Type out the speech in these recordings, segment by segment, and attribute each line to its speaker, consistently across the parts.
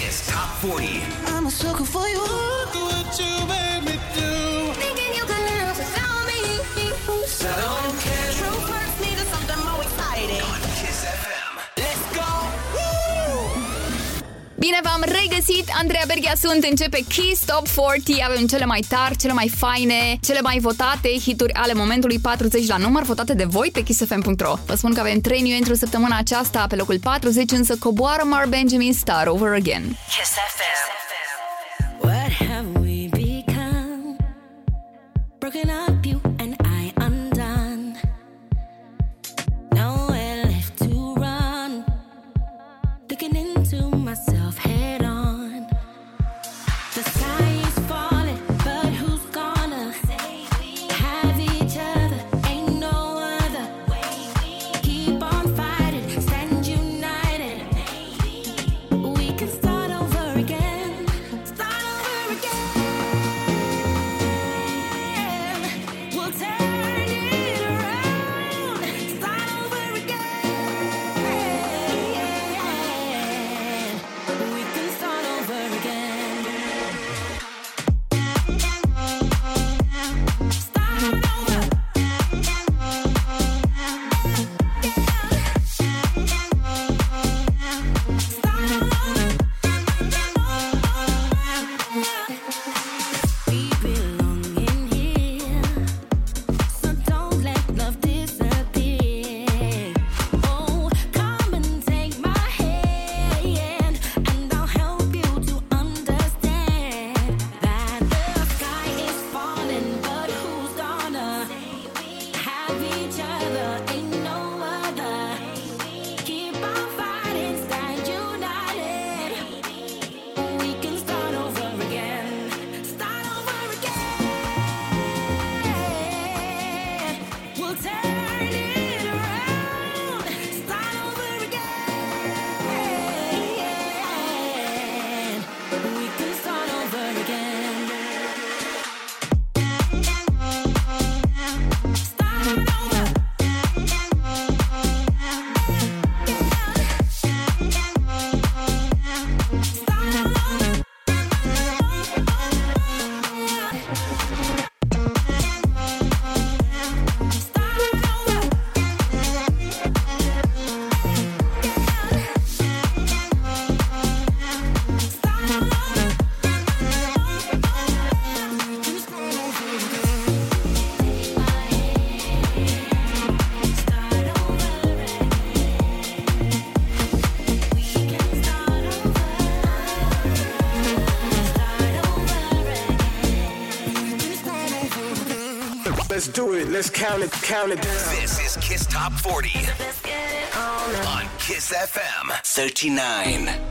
Speaker 1: Kiss Top 40.
Speaker 2: I'm a sucker for you.
Speaker 3: Look what you made me do.
Speaker 2: Thinking you could love me. Settle
Speaker 4: Bine v-am regăsit! Andreea Berghia sunt, începe Kiss Top 40. Avem cele mai tari, cele mai faine, cele mai votate hituri ale momentului 40 la număr, votate de voi pe kissfm.ro. Vă spun că avem 3 new entry săptămâna aceasta, pe locul 40 însă coboară Mar Benjamin Star Over Again.
Speaker 1: Kiss FM.
Speaker 5: What have we become? Broken up you
Speaker 6: do it. Let's count it, count it.
Speaker 1: This is Kiss Top 40
Speaker 2: on
Speaker 1: Kiss FM 39.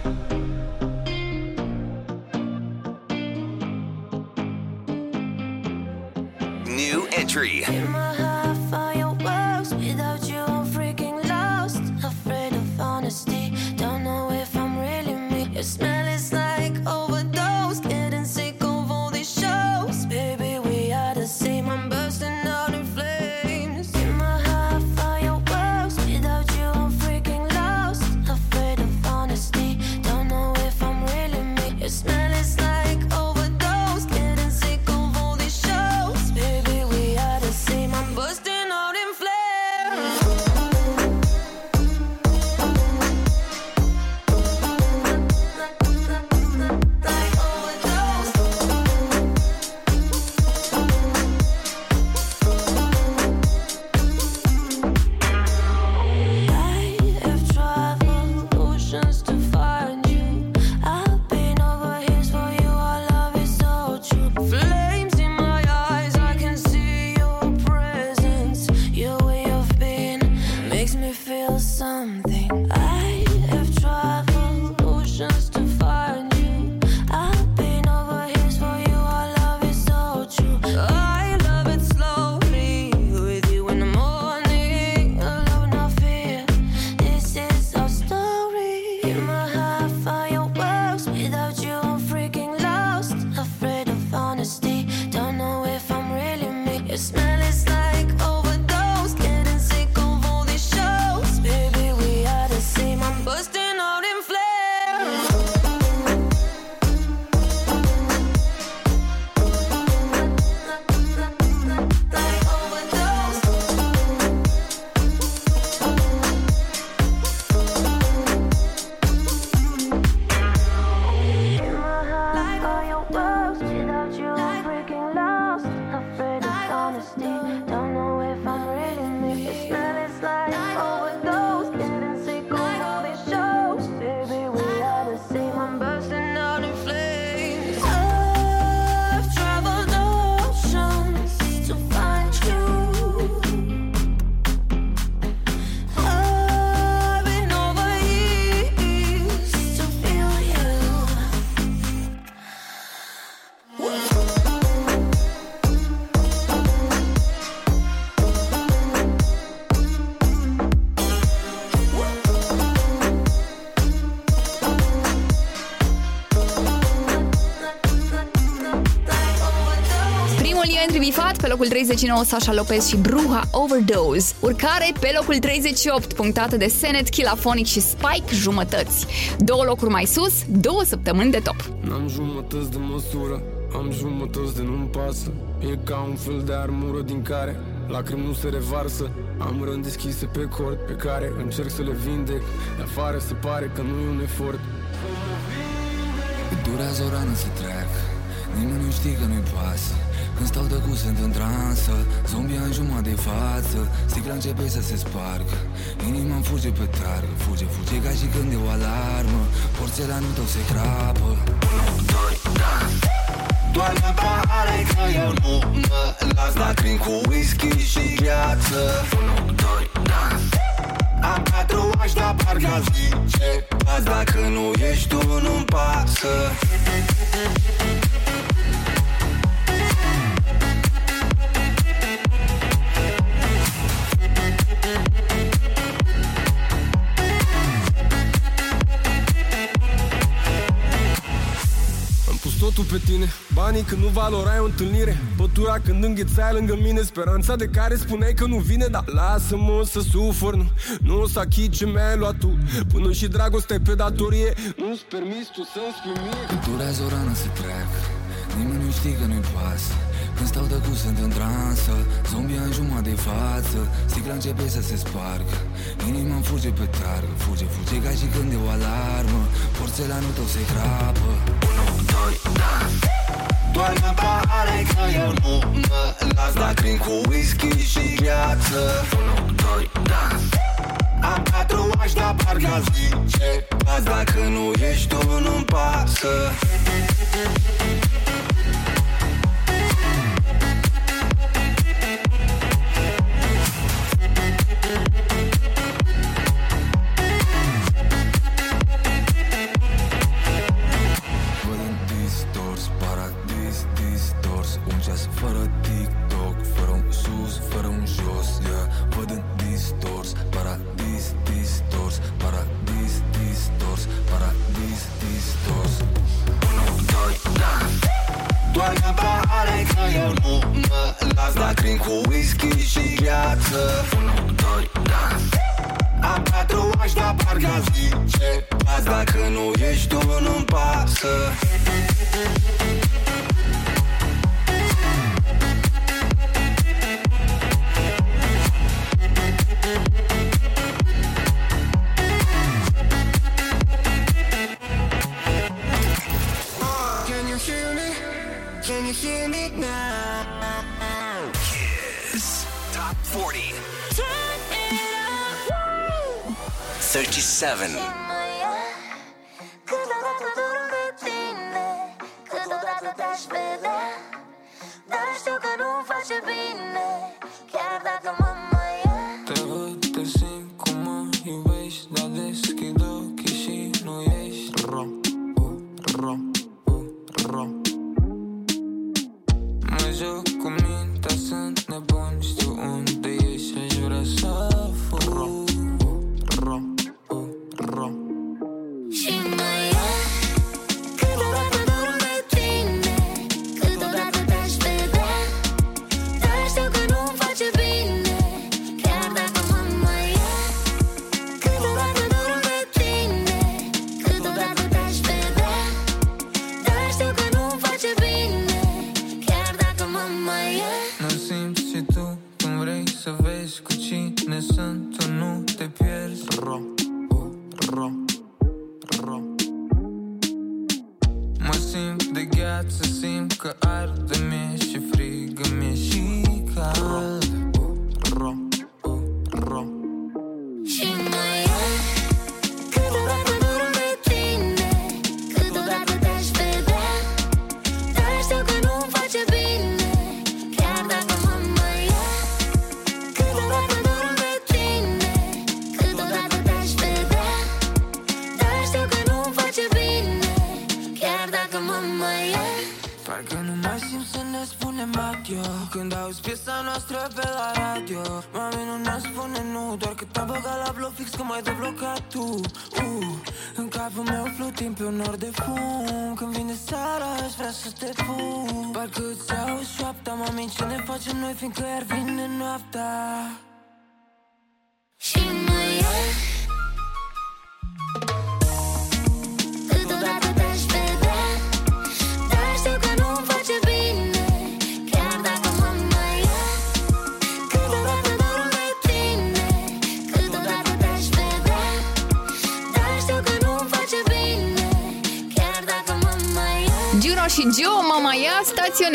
Speaker 4: Bifat, pe locul 39 Sasha Lopez și Bruja Overdose. Urcare pe locul 38, punctată de Senet, Kilafonic și Spike jumătăți. Două locuri mai sus, două săptămâni de top.
Speaker 7: N-am jumătăți de măsură Am jumătăți de nu-mi pasă E ca un fel de armură din care Lacrimi nu se revarsă Am răni deschise pe cord Pe care încerc să le vindec De afară se pare că nu e un efort
Speaker 8: Durează o rană să trec Nimeni nu știe că nu-i pasă Când stau de cu sunt în transă. Zombia în jumătate de față. Sticla începe să se spargă. Inima îmi fuge pe targă. Fuge, fuge ca și când e o alarmă. Porțelanul tău se crapă.
Speaker 5: Doamne pare că eu nu mă las Lacrimi cu whisky și gheață. 1, 2, dans Am tatuaj, dar parcă zice Azi dacă nu ești tu, nu-mi pasă
Speaker 7: tine. Banii când nu valorai o întâlnire. Pătura când înghețai lângă mine Speranța de care spuneai că nu vine Dar lasă-mă să sufăr Nu, nu o să achit ce mi-ai luat tu. Până și dragostea pe datorie Nu-ți permis tu să-mi spui mie
Speaker 8: Când durează o rană să trec Nimeni nu știe că nu-i pasă. Când stau de cu sunt în transă Zombia în jumătate de față. Sticla începe să se spargă Inima îmi fuge pe targă. Fuge, fuge ca și când e o alarmă Porțelanul tău se crapă 1, 2, dans
Speaker 5: Doamne pare că eu nu mă las Lacrimi cu whisky și gheață. 1, 2, dans Am tatuaj, dar parcă zice Azi dacă nu ești tu, nu-mi pasă
Speaker 4: Empieza nuestro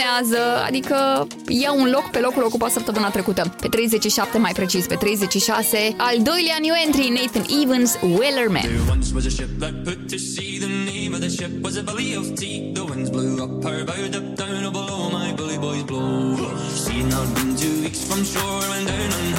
Speaker 4: urmează, adică ia un loc pe locul ocupat săptămâna trecută. Pe 37 mai precis, pe 36, al doilea new entry, Nathan Evans, Wellerman.
Speaker 9: Seen out been two weeks from shore and down on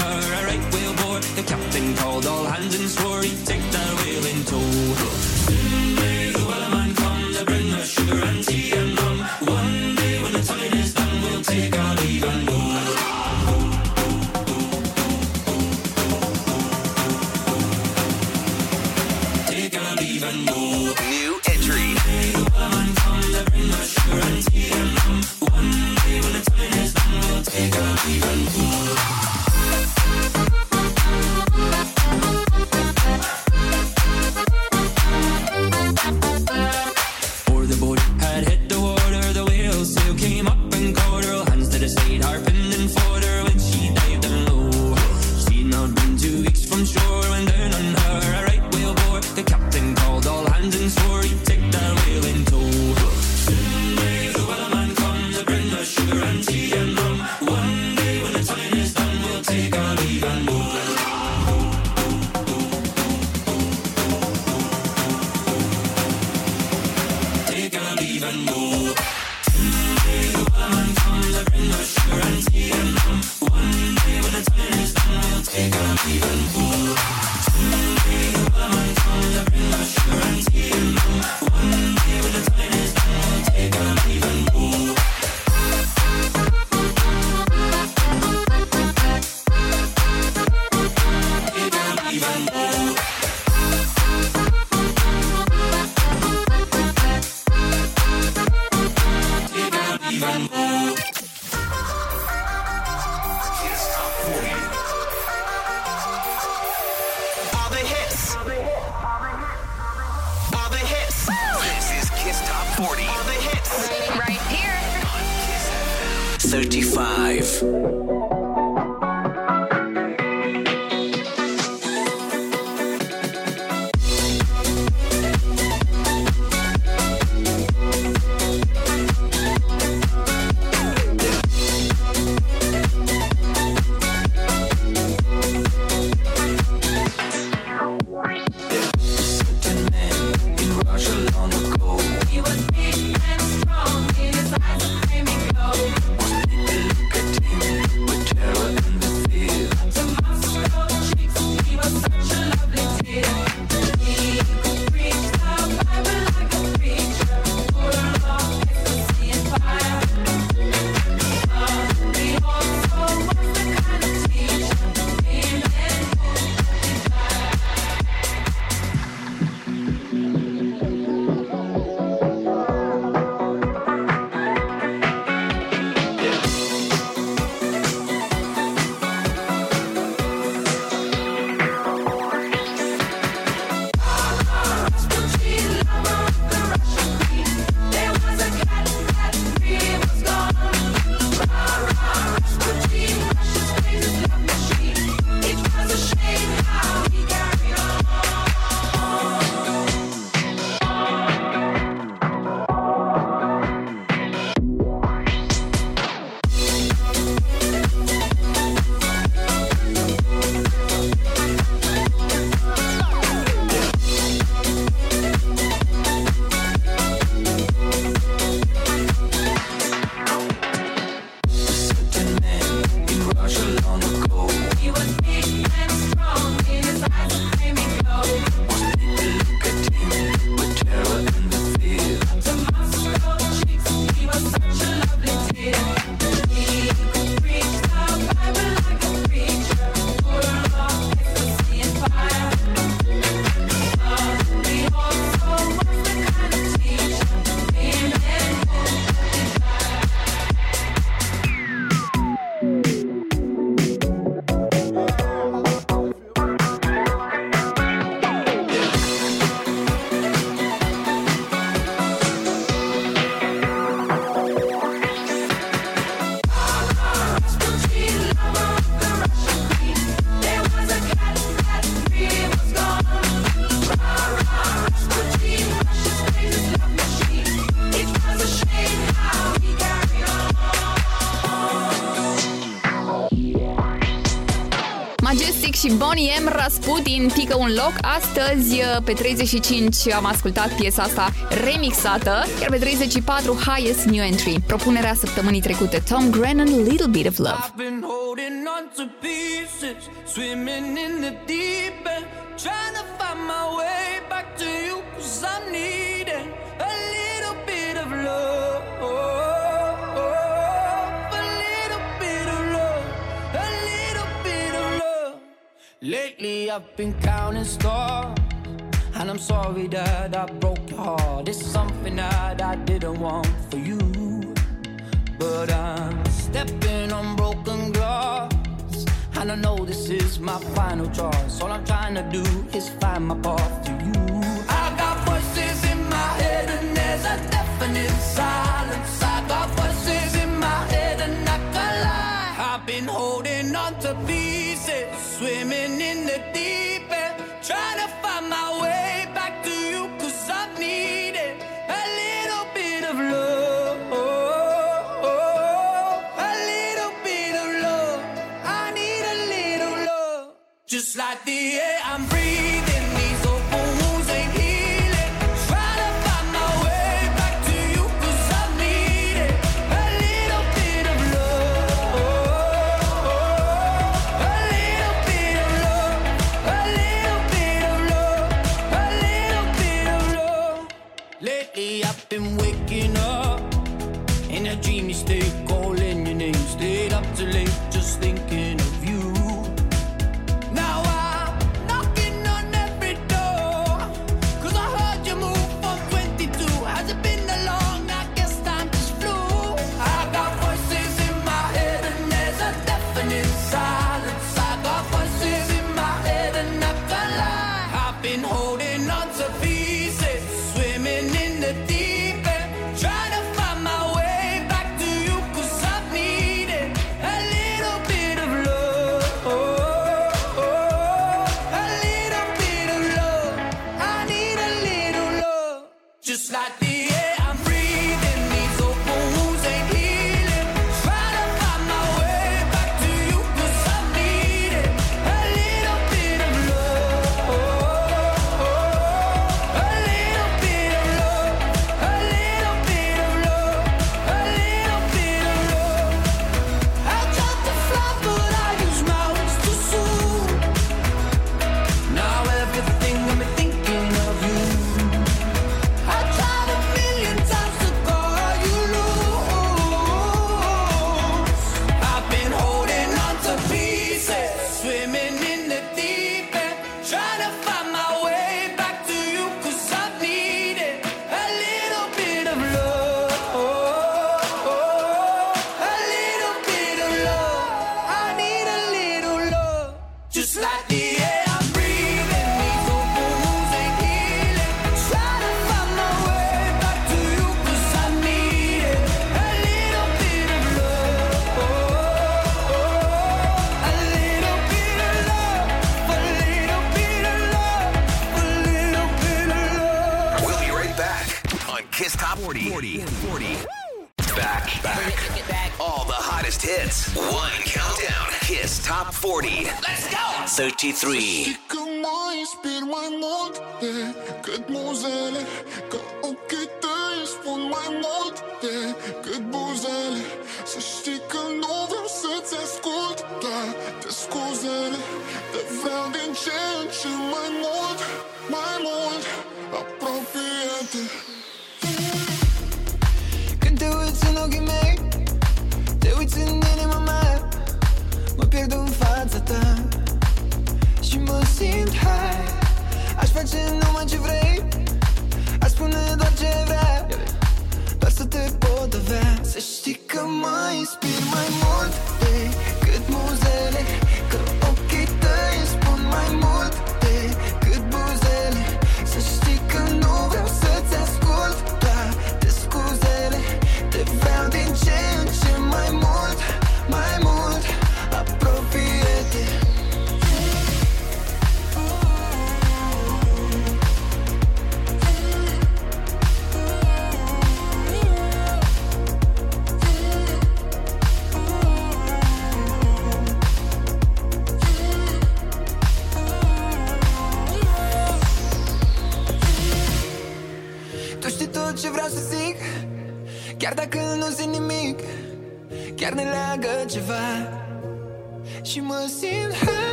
Speaker 10: M. Rasputin pică un loc. Astăzi, uh, pe 35, am ascultat piesa asta remixată, iar pe 34, Highest New Entry, propunerea săptămânii trecute, Tom Grennan, Little Bit of Love.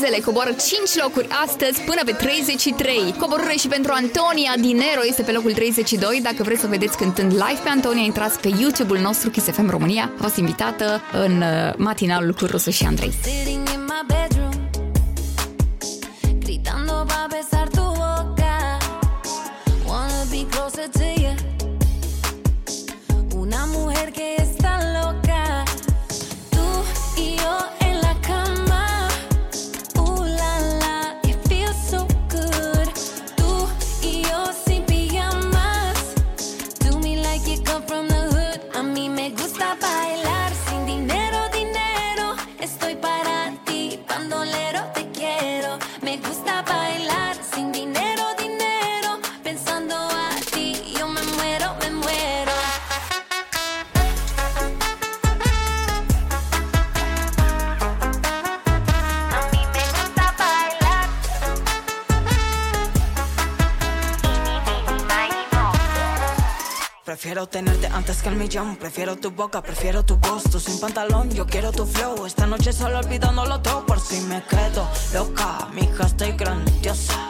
Speaker 11: Buzele
Speaker 4: coboară 5 locuri astăzi până pe 33. Coborâre și pentru Antonia Dinero este pe locul 32. Dacă vreți să vedeți cântând live pe Antonia, intrați pe YouTube-ul nostru Kiss FM România. A fost invitată în uh, matinalul cu Rusu și Andrei.
Speaker 12: Gritando
Speaker 5: va Antes que el millón, prefiero tu boca, prefiero tu gusto. Sin pantalón, yo quiero tu flow. Esta noche solo olvidándolo todo por si me quedo loca. Mija, estoy grandiosa.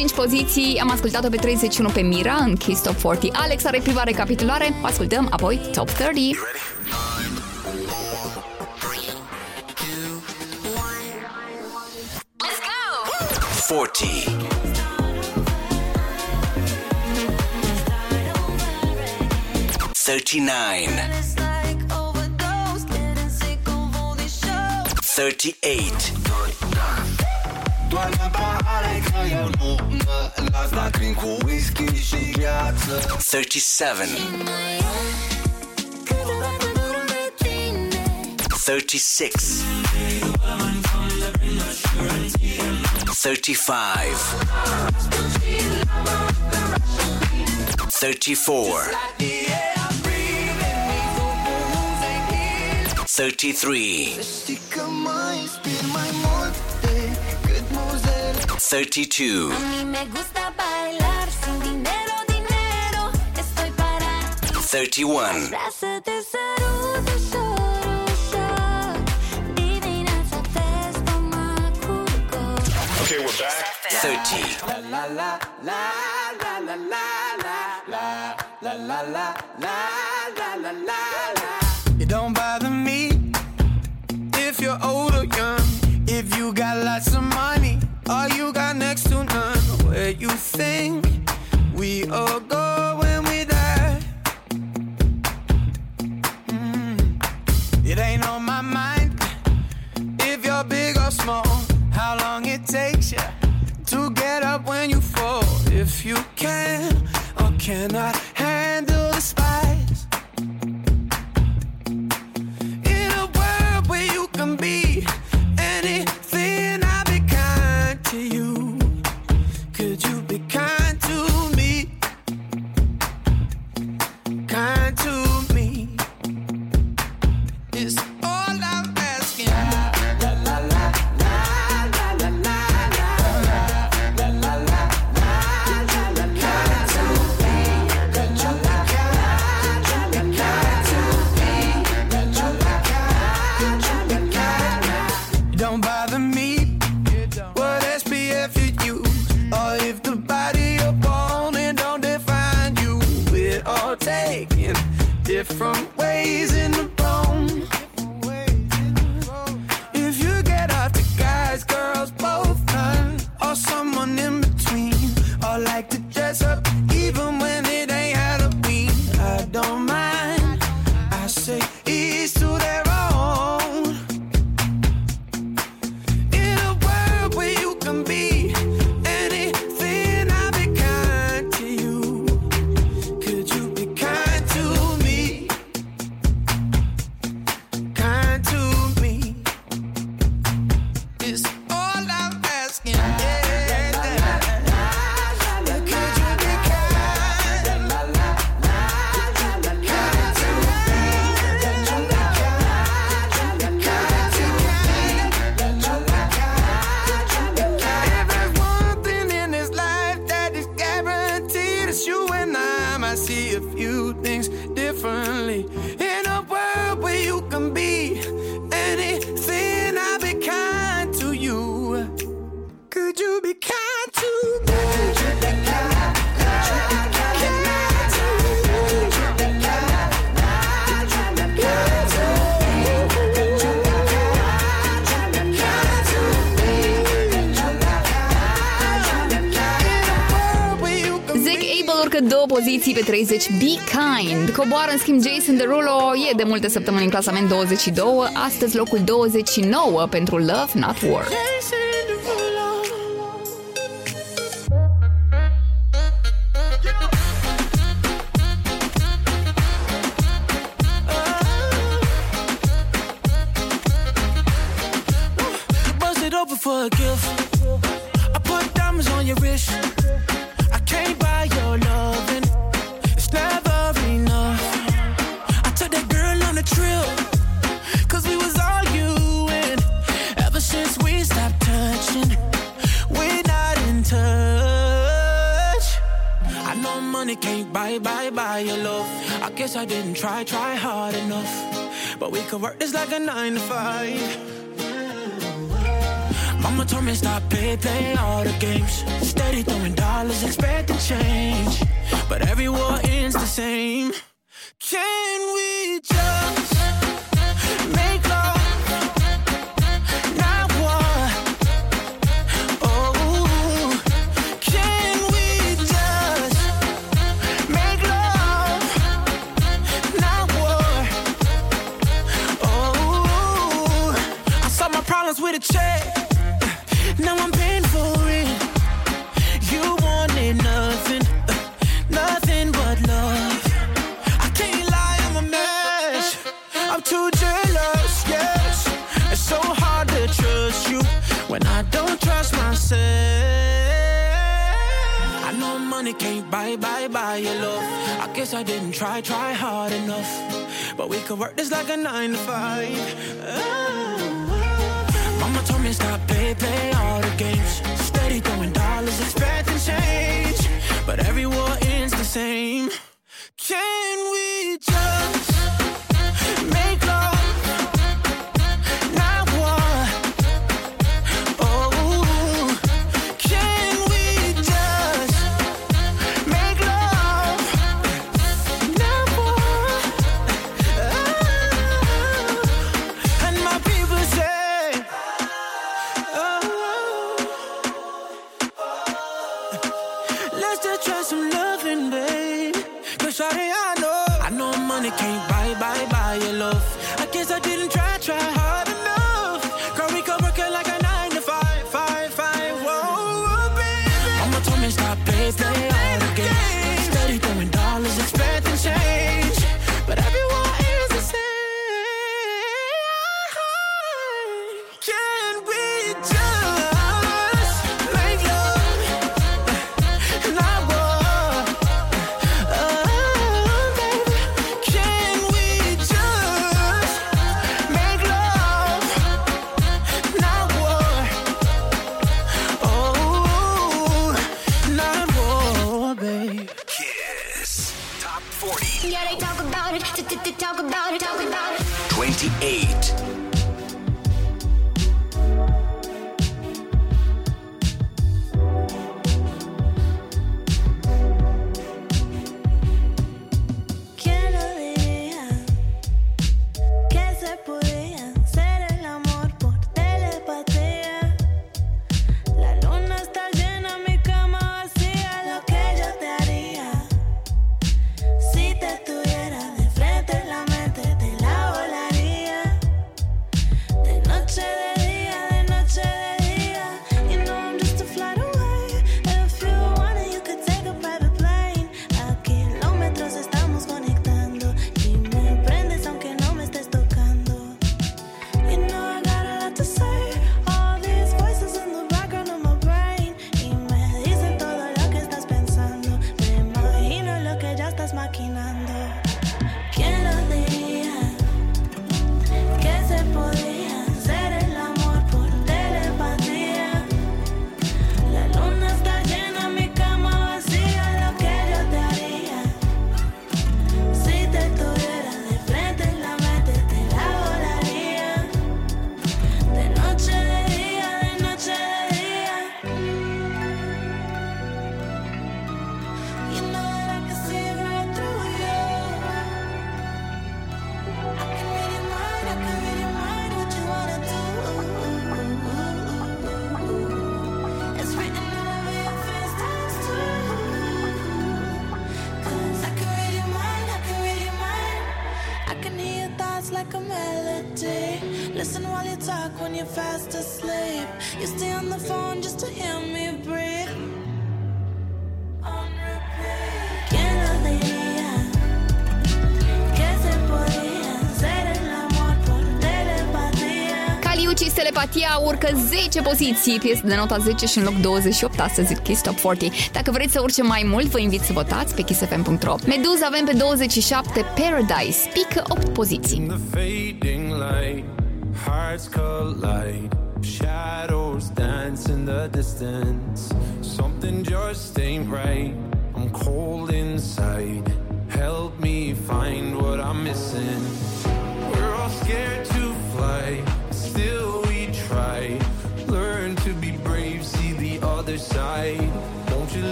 Speaker 4: 5 poziții am ascultat-o pe 31 pe Mira în Kiss Top 40. Alex are prima recapitulare, o ascultăm apoi Top 30.
Speaker 5: Let's go! 40. Thirty-nine.
Speaker 1: Thirty-eight.
Speaker 13: 37. 36. 35. 34. 33. 32. 31.
Speaker 14: Okay, we're back.
Speaker 10: 30. deci Be Kind. Coboară în schimb Jason Derulo, e de multe săptămâni în clasament 22, astăzi locul 29 pentru Love Not War.
Speaker 4: Urcă 10 poziții, piesă de nota 10 și în loc 28 astăzi Kiss Top 40. Dacă vreți să urce mai mult, vă invit să votați pe kissfm.ro. Meduza avem pe 27 Paradise, pică 8 poziții.
Speaker 10: the fading light, hearts collide, shadows dance in the distance. Something just ain't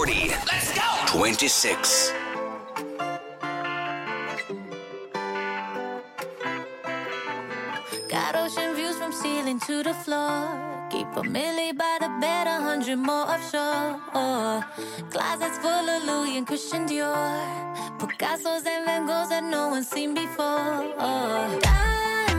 Speaker 1: 40. Let's go. 26.
Speaker 5: Got ocean views from ceiling to the floor. Keep a milli by the bed, a hundred more offshore. Closets full of Louis and Christian Dior. Picasso's and Van Goghs that no one's seen before. Diamonds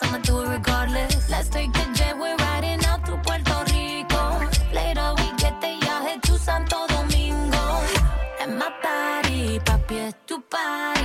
Speaker 5: the I'ma do it regardless. Let's take the jet, we're riding out to Puerto Rico. Later we get y'all head to Santo Domingo. And my body, papi, es tu body.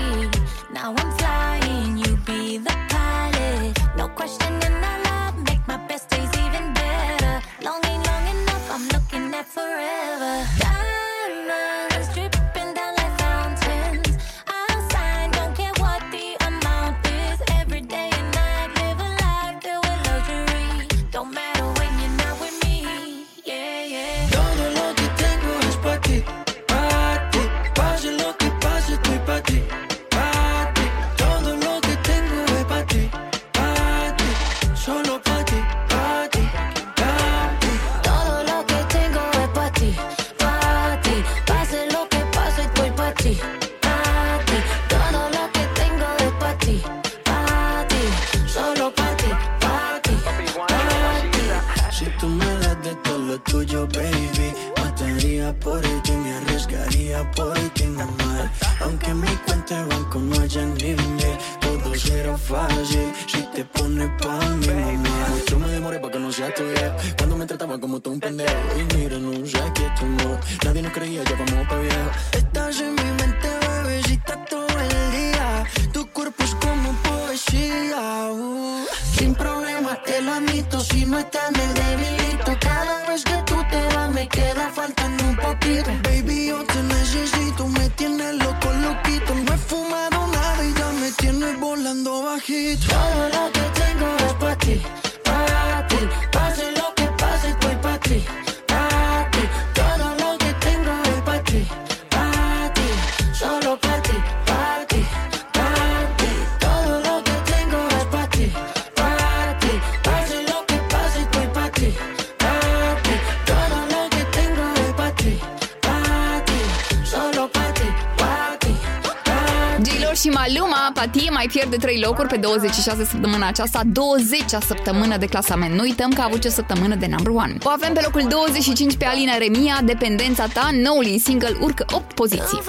Speaker 5: pierde 3 locuri pe 26 săptămâna aceasta, 20-a săptămână de clasament. Nu uităm că a avut ce săptămână de number 1. O avem pe locul 25 pe Alina Remia, Dependența ta, noului single urcă 8 poziții.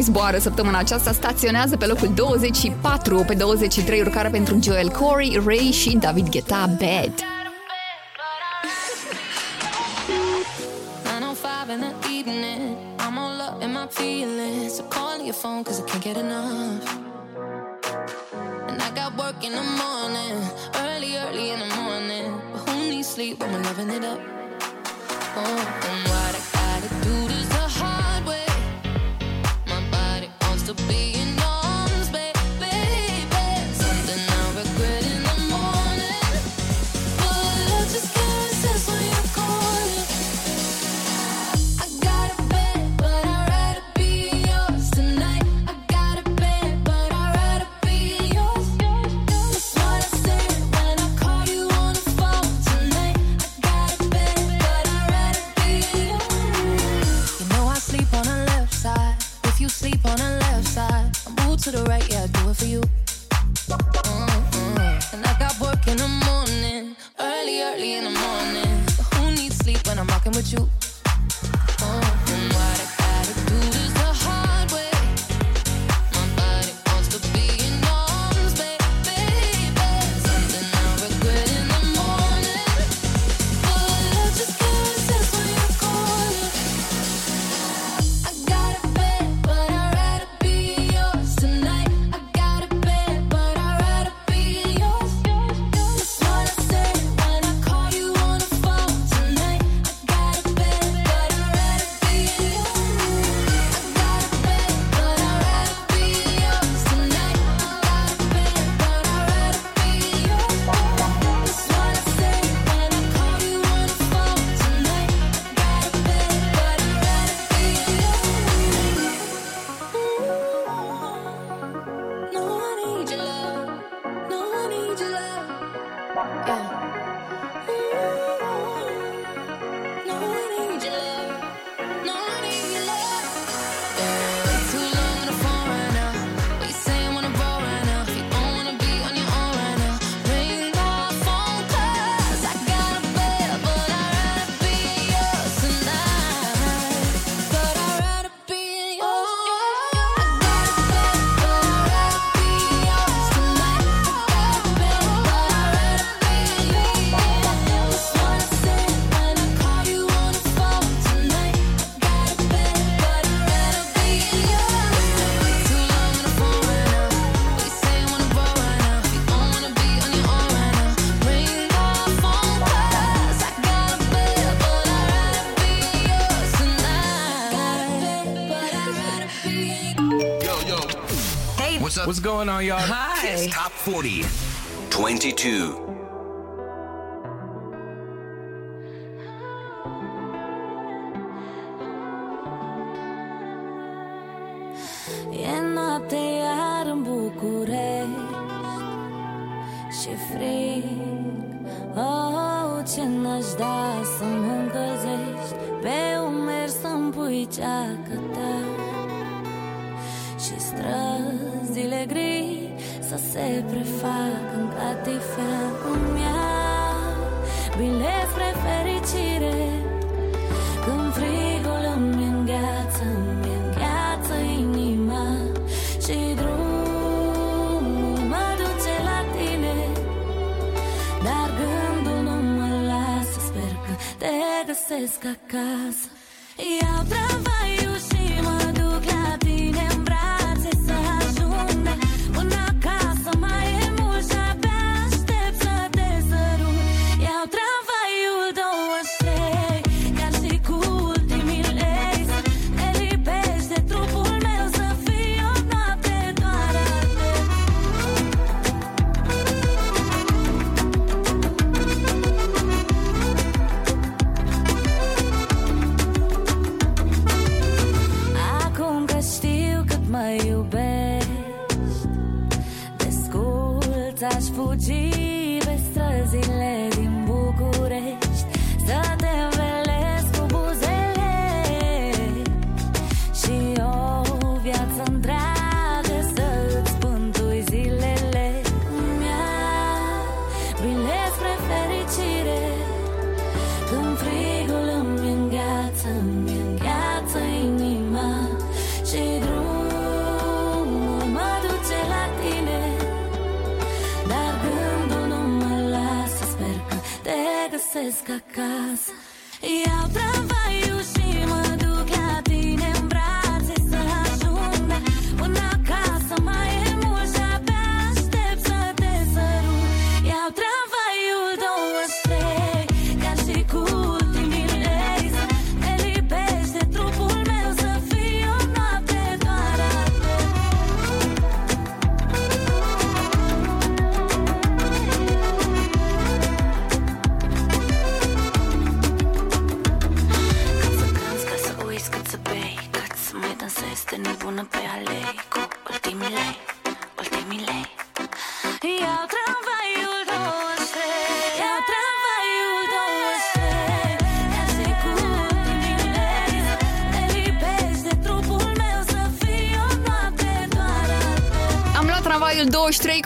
Speaker 15: mai
Speaker 5: zboară săptămâna aceasta, staționează pe locul 24, pe 23 urcare pentru Joel Corey, Ray și David Guetta Bad.
Speaker 16: Going on, y'all?
Speaker 14: Hi. Kiss Top 40. 22.
Speaker 5: fresca casa.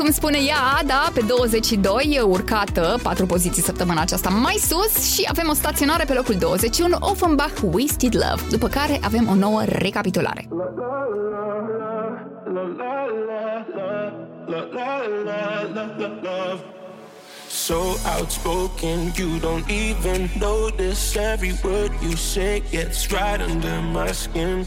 Speaker 5: Cum spune ea, da, pe 22, e urcată, 4 poziții săptămâna aceasta mai sus și avem o staționare pe locul 21, Offenbach Wasted Love, după care avem o nouă recapitulare.
Speaker 10: So outspoken, you don't even notice every word you say gets right under my skin.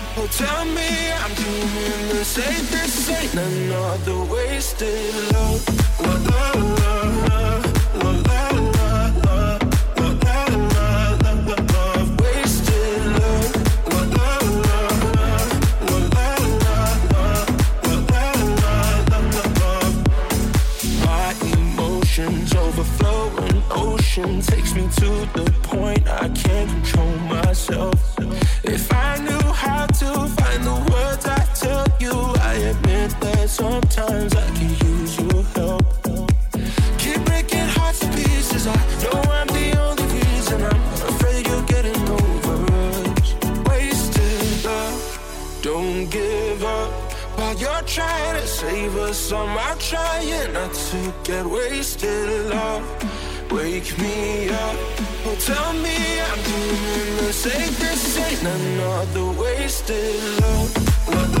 Speaker 10: Oh, tell me I'm doing the same. This ain't another wasted love. La la la la la la la. Wasted love. My emotions ocean takes me to the point I can't control sometimes I can use your help. Keep breaking hearts to pieces. I know I'm the only reason. I'm afraid you're getting over us. Wasted love, don't give up. While you're trying to save us, I'm trying not to get wasted. Love, wake me up. Oh, tell me I'm doing the. This ain't another wasted love.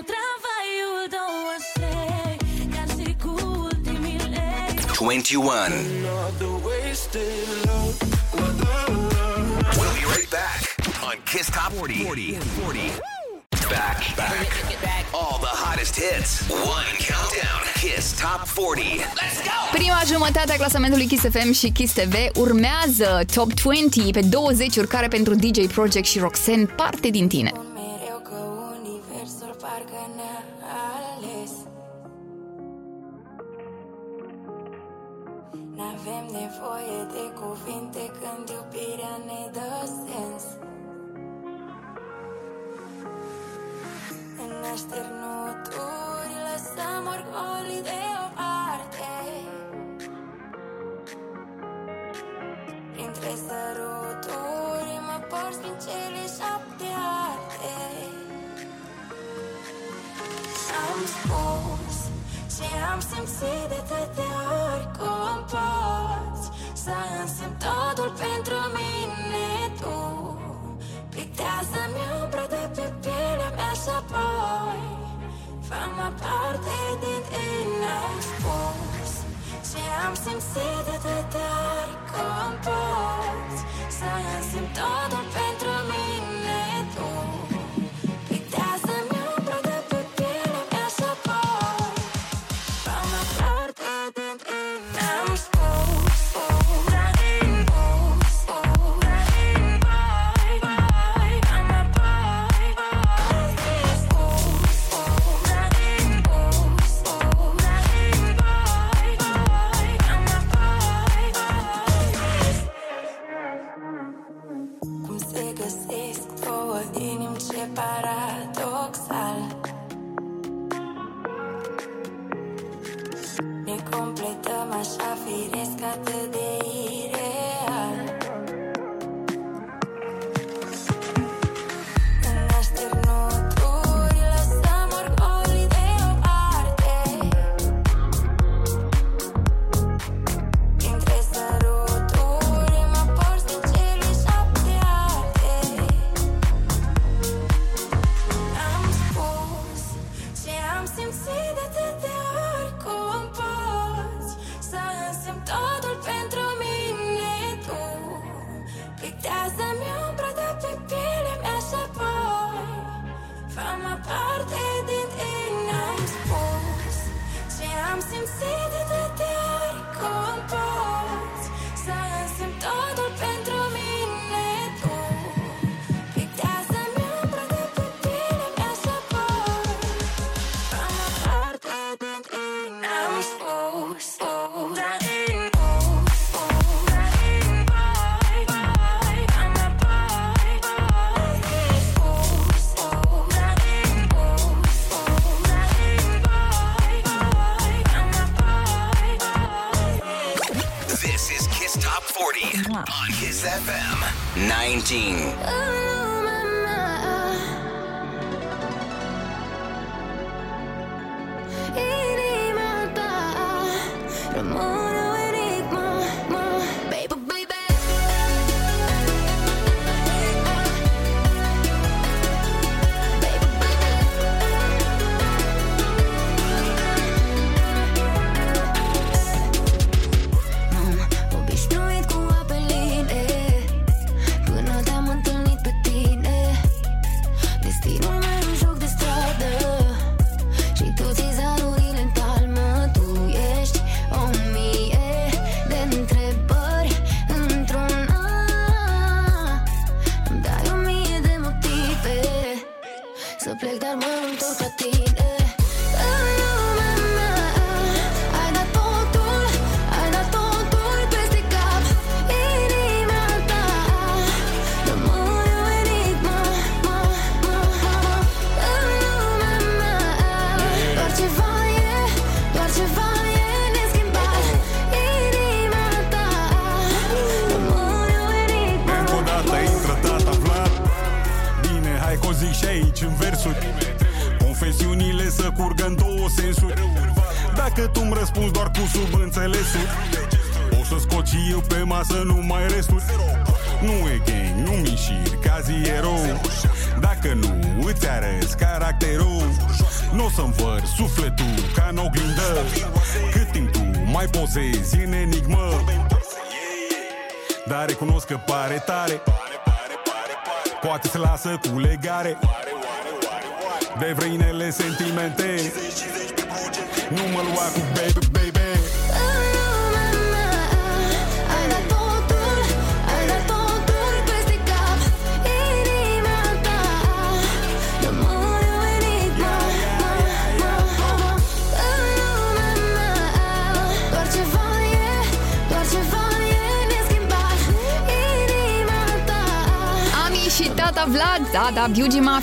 Speaker 13: 21.
Speaker 14: We'll be right back on Kiss Top 40. 40. 40.
Speaker 13: Back, back, back.
Speaker 14: All the hottest hits. One countdown. Kiss Top 40. Let's go!
Speaker 5: Prima jumătate a clasamentului Kiss FM și Kiss TV urmează Top 20 pe 20 urcare pentru DJ Project și Roxanne parte din tine.
Speaker 4: preparada.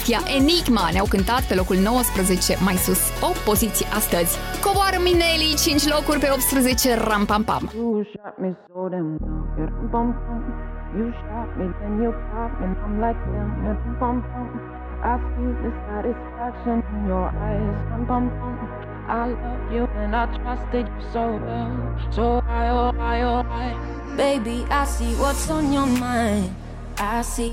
Speaker 4: Biugi Mafia, Enigma ne-au cântat pe locul 19 mai sus, o poziție astăzi. Coboară Mineli, 5 locuri pe 18, ram pam pam.
Speaker 17: You shot me so damn well. Yeah, dum bum bum. You shot me, then you pop, and I'm like damn. Yeah, dum bum bum. I see the satisfaction in your eyes. Dum bum bum. I love you and I trusted you so well. So I, oh I, oh I.
Speaker 5: Baby, I see what's on your mind. I see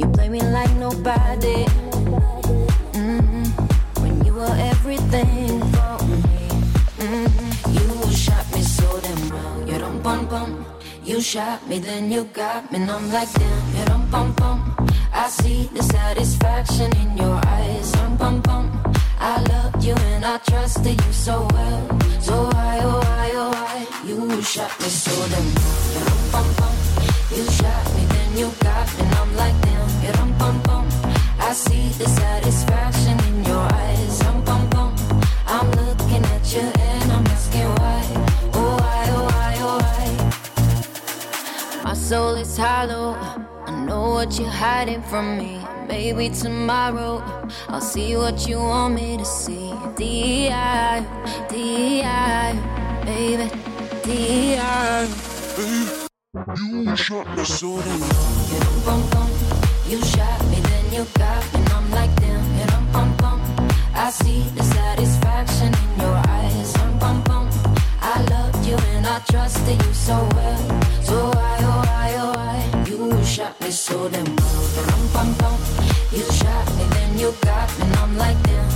Speaker 5: You play me like nobody. Mhm. When you were everything for me. Mhm. You shot me so damn well. You don't bum bum. You shot me, then you got me, and I'm like damn. You don't bum bum. I see the satisfaction in your eyes. Dum bum bum. I loved you and I trusted you so well. So why, oh why, oh why? You shot me so damn well. You dum bum bum. You shot me, then you got and I'm like damn. Um, bum. I see the satisfaction in your eyes. Um, bum. I'm looking at you and I'm asking why. Oh why, oh why, oh why? My soul is hollow. I know what you're hiding from me. Maybe tomorrow I'll see what you want me to see. D.I. D.I. Baby, D.I.
Speaker 18: You shot me so damn
Speaker 5: You shot me, then you got me, I'm like damn. I see the satisfaction in your eyes. I loved you and I trusted you so well. So why, oh why, oh why? You shot me so damn. You shot me, then you got me, I'm like damn.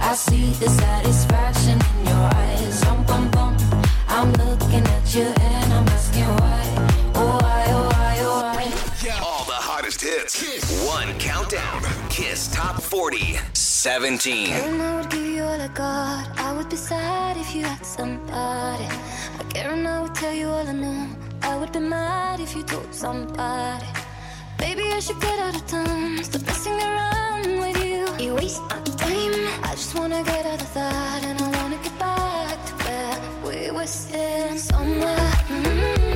Speaker 5: I see the satisfaction in your eyes. Dum bum bum. I'm looking at you and
Speaker 1: Kiss. One countdown. Kiss Top 40, 17.
Speaker 5: Caring I would give you all I got. I would be sad if you had somebody. I caring I would tell you all I know. I would be mad if you told somebody. Maybe I should get out of town. Stop messing around with you. You waste my time. I just wanna get out of that, and I wanna get back to where we were sitting somewhere.
Speaker 4: Mm-hmm.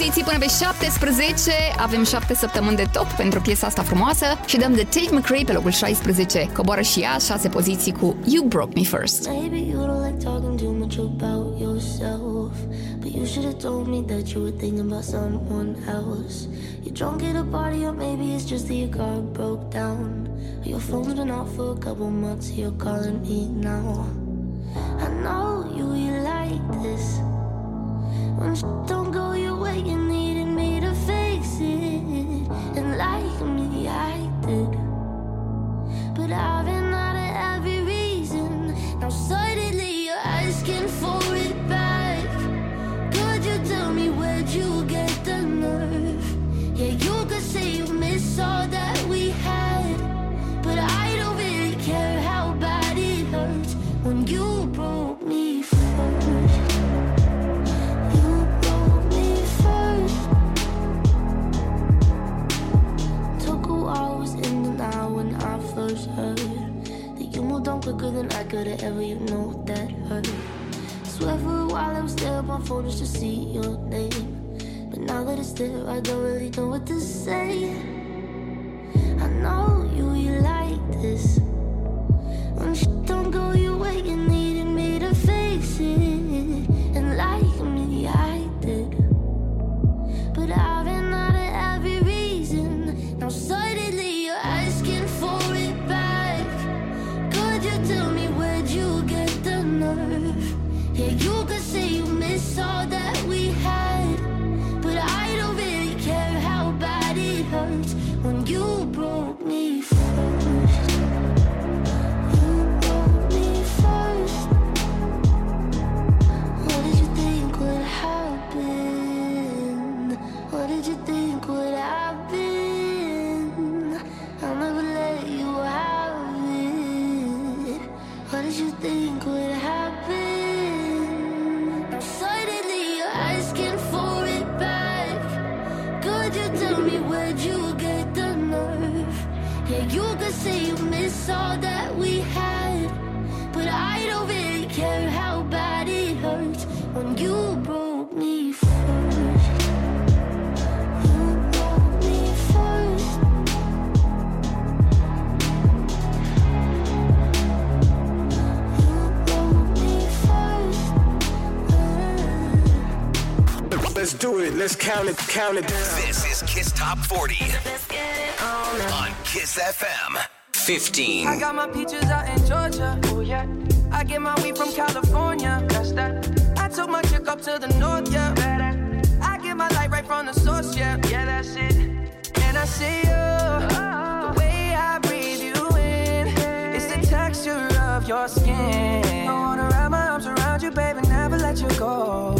Speaker 4: poziții până pe 17. Avem 7 săptămâni de top pentru piesa asta frumoasă și dăm de Tate McRae pe locul 16. Coboară și ea 6 poziții cu You Broke Me First.
Speaker 5: Maybe you don't like talking too much about yourself But you should have told me that you were thinking about someone else You drunk at a party or maybe it's just that your car broke down Your phone's been off for a couple months, you're calling me now
Speaker 6: Let's count it, count it down.
Speaker 1: This is Kiss Top 40 on Kiss FM. 15.
Speaker 3: I got my peaches out in Georgia. Oh yeah. I get my weed from California. That's that. I took my chick up to the north. Yeah. Better. I get my light right from the source. Yeah. Yeah, that's it. And I see you. The ah. way I breathe you in. It's the texture of your skin. I wanna wrap my arms around you, baby. Never let you go.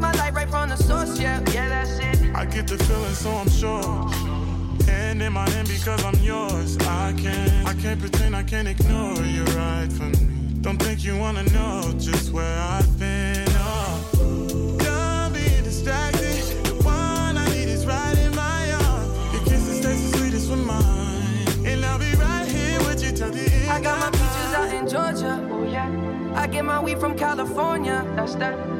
Speaker 3: better. I get my light right from the source. Yeah, yeah, that's it.
Speaker 18: I get the feeling, so I'm sure. Hand in my hand because I'm yours. I can't, I can't pretend, I can't ignore you right from me. Don't think you wanna know just where I've been. Oh, don't be distracted. The one I need is right in my arms. Your kisses taste the sweetest with mine, and I'll be right here with you till the end.
Speaker 3: I got my peaches out in Georgia. Oh yeah. I get my weed from California. That's that.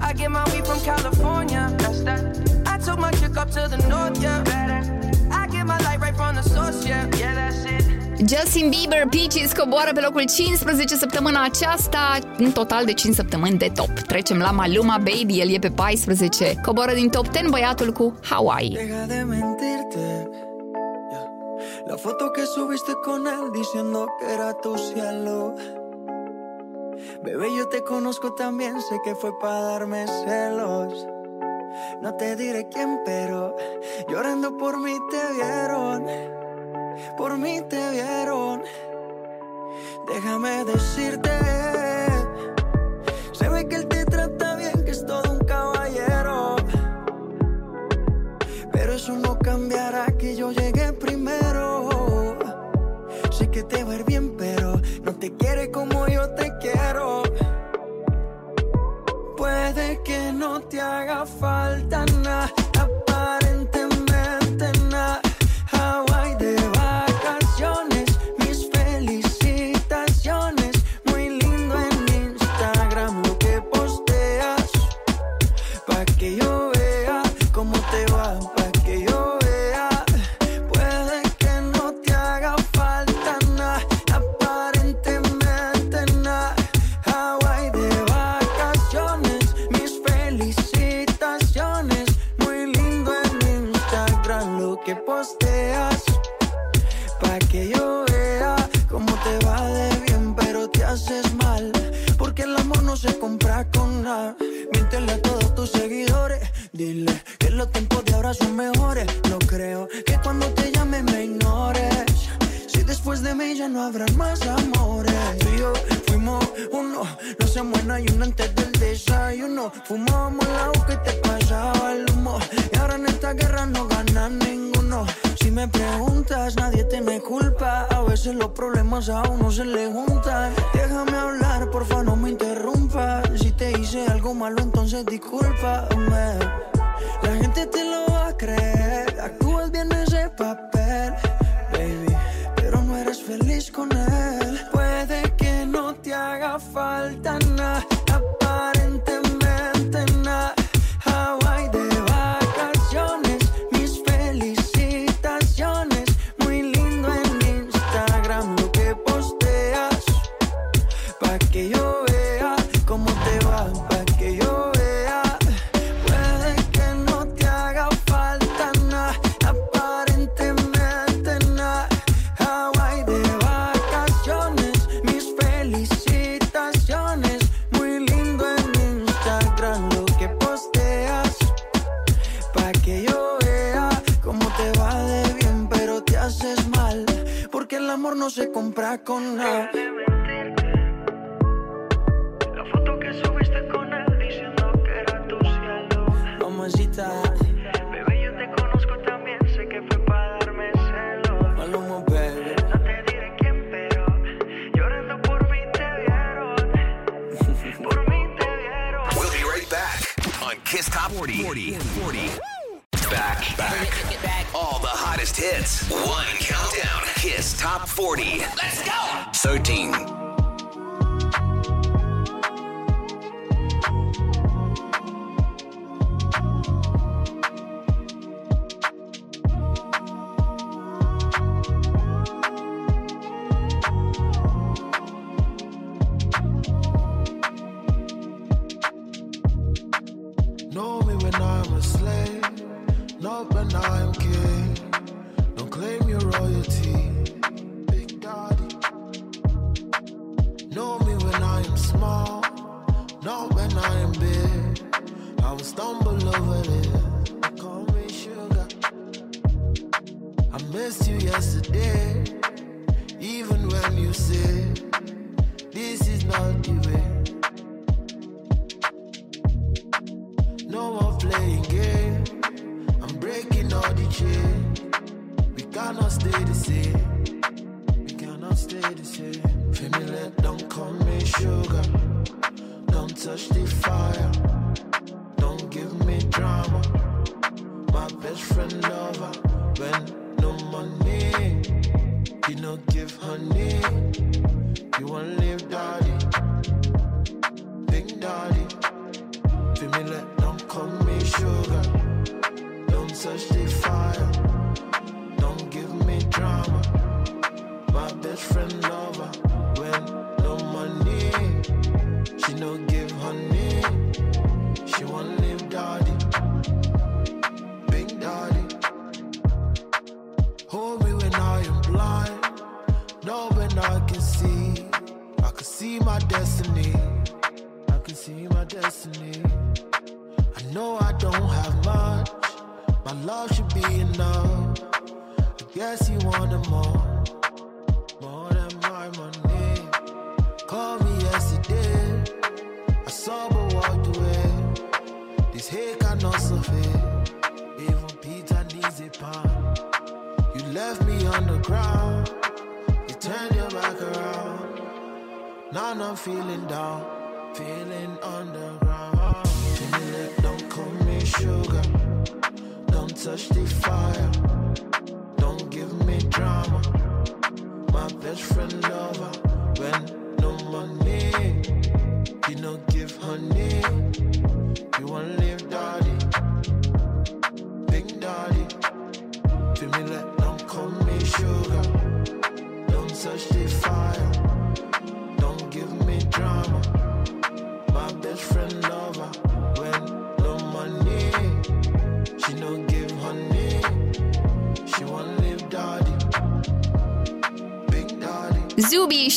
Speaker 3: I get my weed from California, that's that. I took my chick up to the north, yeah, better. I get my light right from the source, yeah, yeah, that's it.
Speaker 4: Justin Bieber, Peaches coboară pe locul 15 săptămâna aceasta, în total de 5 săptămâni de top. Trecem la Maluma Baby, el e pe 14. Coboară din top 10 băiatul cu Hawaii.
Speaker 19: Deja de mentirte. Yeah. La foto que subiste con él diciendo que era tu cielo. Bebé, yo te conozco también, sé que fue para darme celos. No te diré quién, pero llorando por mí te vieron. Por mí te vieron. Déjame decirte. Se ve que él te trata bien, que es todo un caballero. Pero eso no cambiará que yo llegué primero. Sé que te va a te haga falta habrá más amores. Tú y yo fuimos uno. No se muera y uno antes del desayuno. Fumábamos el agua que te pasaba el humo. Y ahora en esta guerra no gana ninguno. Si me preguntas, nadie te me culpa. A veces los problemas a uno se le juntan. Déjame hablar, porfa, no me interrumpas. Si te hice algo malo, entonces discúlpame. La gente te lo va a creer. Actúas bien ese papel con él. Puede que no te haga falta nada. no se compra con nada. La foto que subiste con él diciendo que era tu cielo. Mamacita. Yo te conozco también, que te
Speaker 1: We'll be right back on Kiss Top 40. 40. 40. Back, back. All the hottest hits. One countdown. Kiss Top 40. Let's go! 13.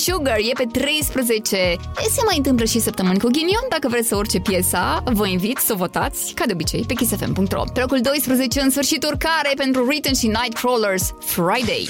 Speaker 10: Sugar
Speaker 4: e pe 13. Se mai întâmplă și săptămâni cu ghinion. Dacă vreți să urce piesa, vă invit să votați, ca de obicei, pe kissfm.ro. Pe locul 12, în sfârșit, urcare pentru Written și Nightcrawlers, Friday.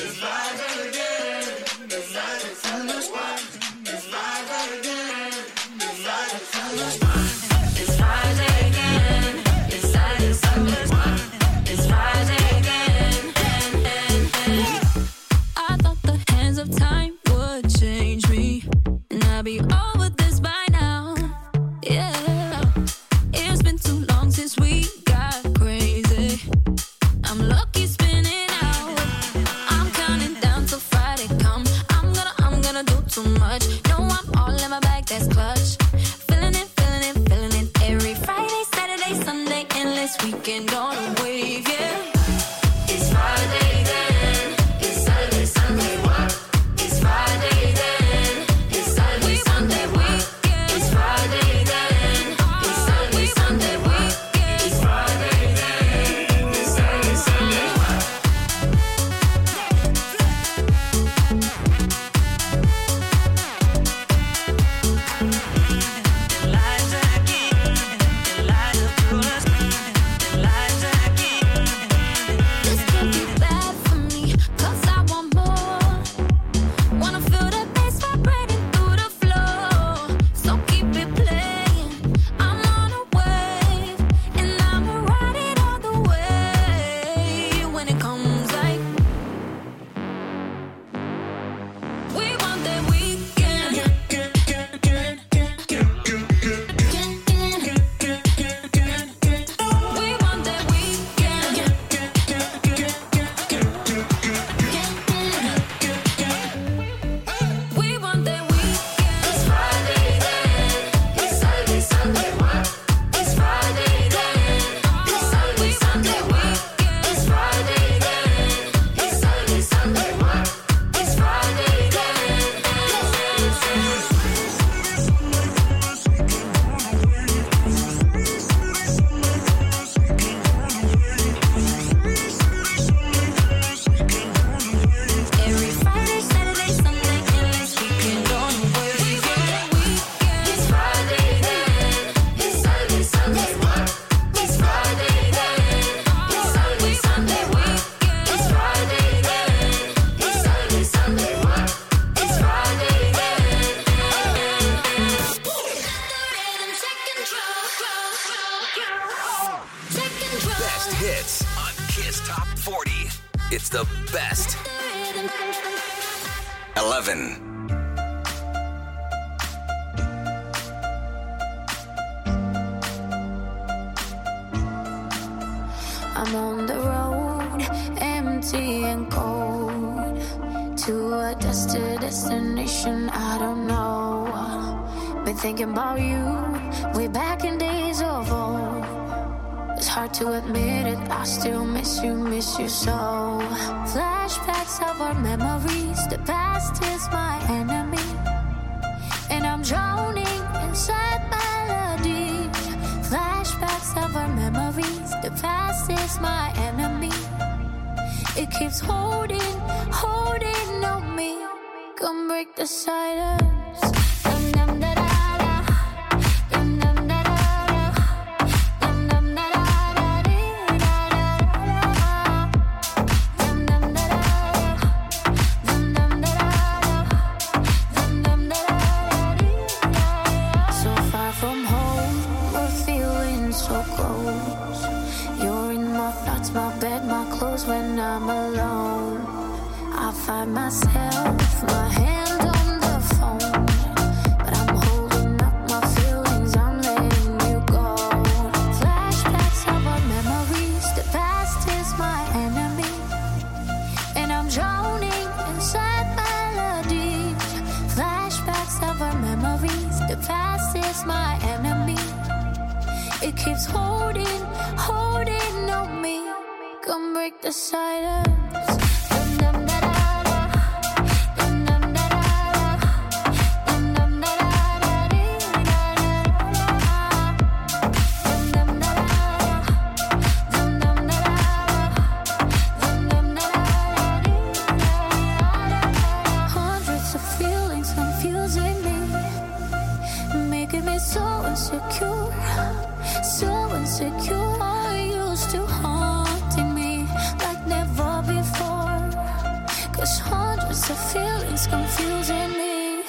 Speaker 20: Cause hundreds of feelings confusing me.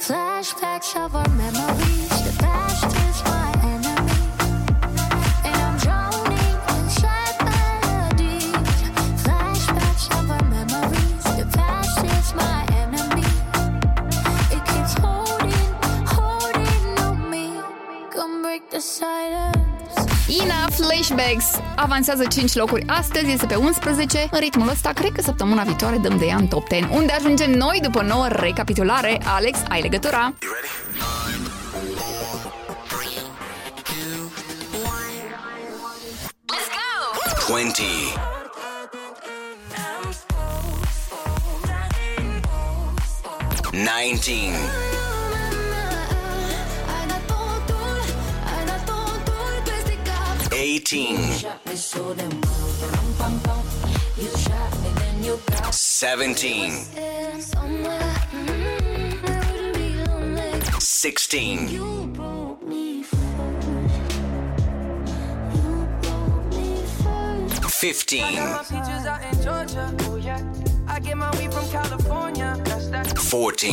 Speaker 20: Flashbacks of our memories. Flashbacks.
Speaker 4: Avansează 5 locuri astăzi, este pe 11. În ritmul ăsta, cred că săptămâna viitoare dăm de ea în top 10, unde ajungem noi după nouă recapitulare. Alex, ai legătura!
Speaker 13: Twenty. Nineteen. 17. 17. 16.
Speaker 5: 15. 14.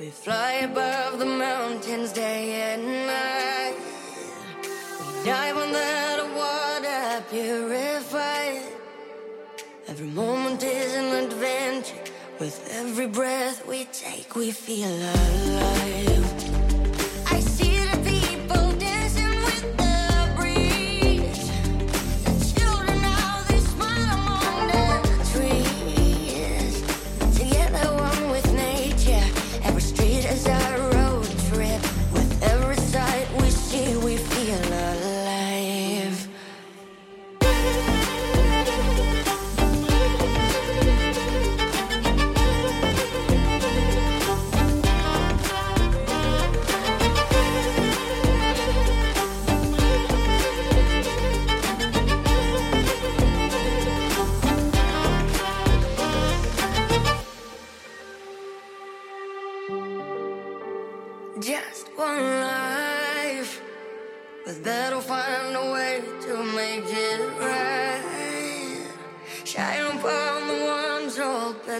Speaker 5: We fly above the mountains day and night. We dive under the water purified. Every moment is an adventure. With every breath we take, we feel alive.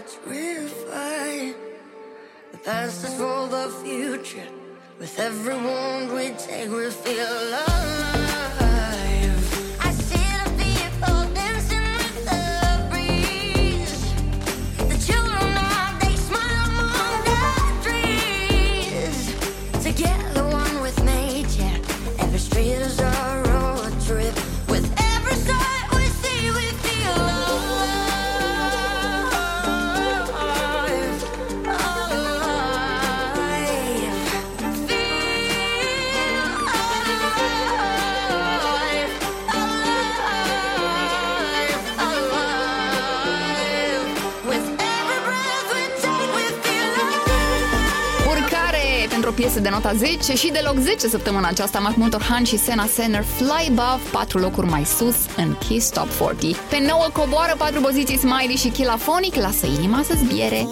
Speaker 5: Petrified. The past is for the future. With every wound we take, we feel alive.
Speaker 4: Urcare pentru o piesă de nota 10 și de loc 10 săptămâna aceasta Mahmut Orhan și Sena Senner Fly Above, 4 locuri mai sus în Kiss Top 40. Pe 9 coboară 4 poziții Smiley și Chilafonic, lasă inima să zbiere.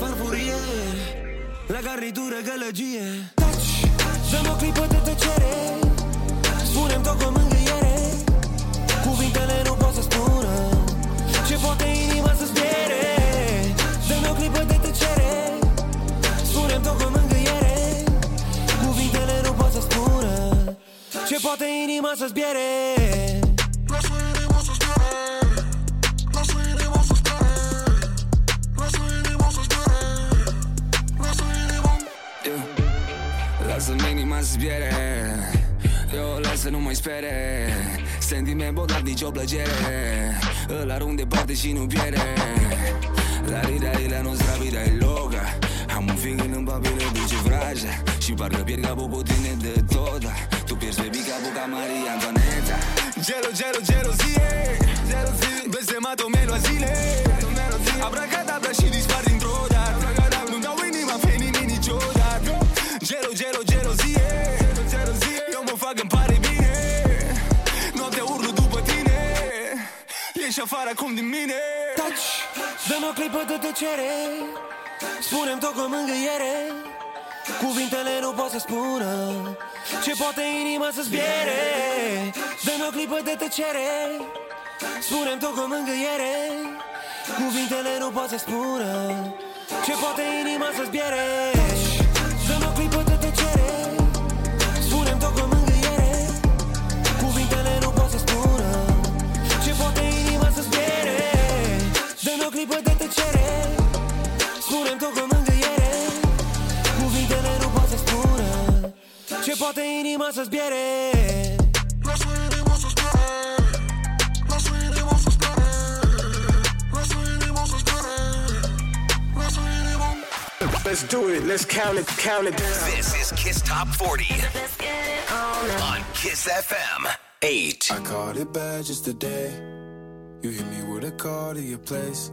Speaker 10: Farfurie La garnitură gălăgie. Taci, dăm o clipă de tăcere Spune-mi tot cu mângâiere. Cuvintele nu pot să spună Ce poate inima să-ți piere. Dă-mi o clipă de tăcere Spune-mi tot cu mângâiere. Cuvintele nu pot să spună Ce poate inima să-ți piere
Speaker 8: zbiere Eu o las să nu mai spere Sentiment bogat, nicio plăcere. Îl arunc departe și nu pierde La vida y la nostra vida e loca Am un feeling în papilă duce vraja. Și parcă pierd capul cu tine de tot Tu pierzi baby capul ca Maria Antoaneta.
Speaker 10: Gelo, gelo, gelozie. Blestemato melo a zile Abracadabra și dispar dintr-o Ești afară acum din mine. Taci, dă-mi o clipă de tăcere Spune-mi tot cu mângâiere. Cuvintele nu pot să spună Ce poate inima să-ți biere Dă-mi o clipă de tăcere Spune-mi tot cu mângâiere. Cuvintele nu pot să spună Ce poate inima să-ți biere clipă de tăcere Spune-mi tot cu mângâiere Cuvintele nu pot să spună Ce poate inima să-ți biere
Speaker 16: Let's do it. Let's count it. Count it down.
Speaker 14: This is Kiss Top 40 on Kiss FM 8.
Speaker 13: I caught it bad just today. You hit me with a call to your place.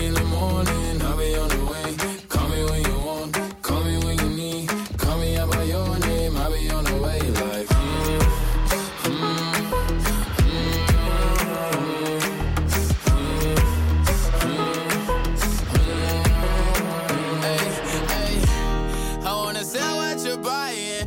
Speaker 21: In the morning, I'll be on the way. Call me when you want, call me when you need. Call me out by your name, I'll be on the way. Like, mm, mm, I wanna sell what you're buying.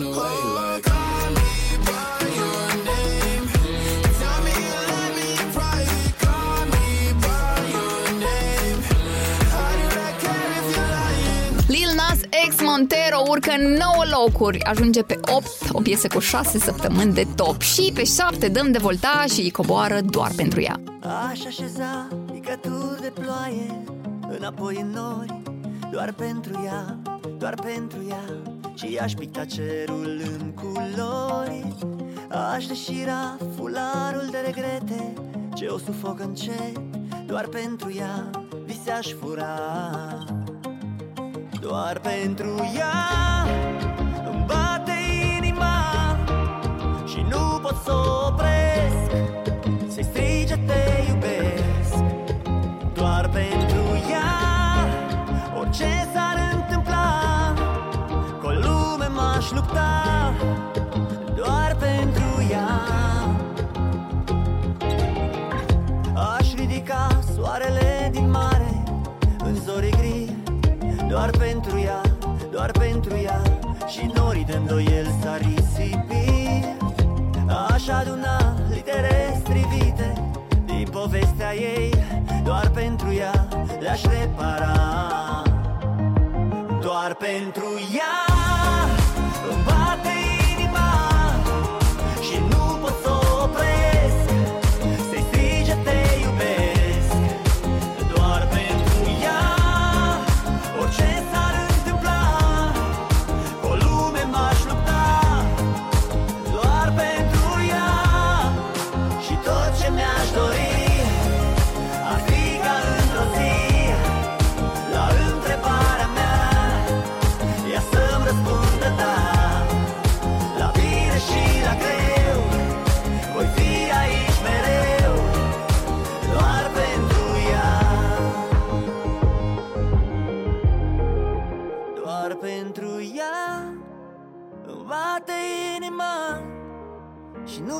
Speaker 21: name, I'll be on the way. Like, call me by your name. Tell me you love me in private. Call me by your name. I do not care if you're lying.
Speaker 4: Lil Nas X Montero urcă 9 locuri, ajunge pe 8, o piesă cu 6 săptămâni de top și pe 7 dăm de volta și coboară doar pentru ea.
Speaker 22: Aș așeza picături de ploaie Înapoi în nori Doar pentru ea, doar pentru ea Și aș picta cerul în culori. Aș deșira fularul de regrete. Ce o sufoc încet Doar pentru ea vise aș fura. Doar pentru ea Îmi bate inima Și nu pot să o opresc. Să-i strige te iubesc. Doar pentru ea Orice lume m-aș lupta Doar pentru ea. Aș ridica soarele din mare În zorii gri Doar pentru ea, doar pentru ea. Și norii de îndoiel s-ar risipi. Aș aduna litere strivite Din povestea ei Doar pentru ea le-aș repara. Doar pentru ea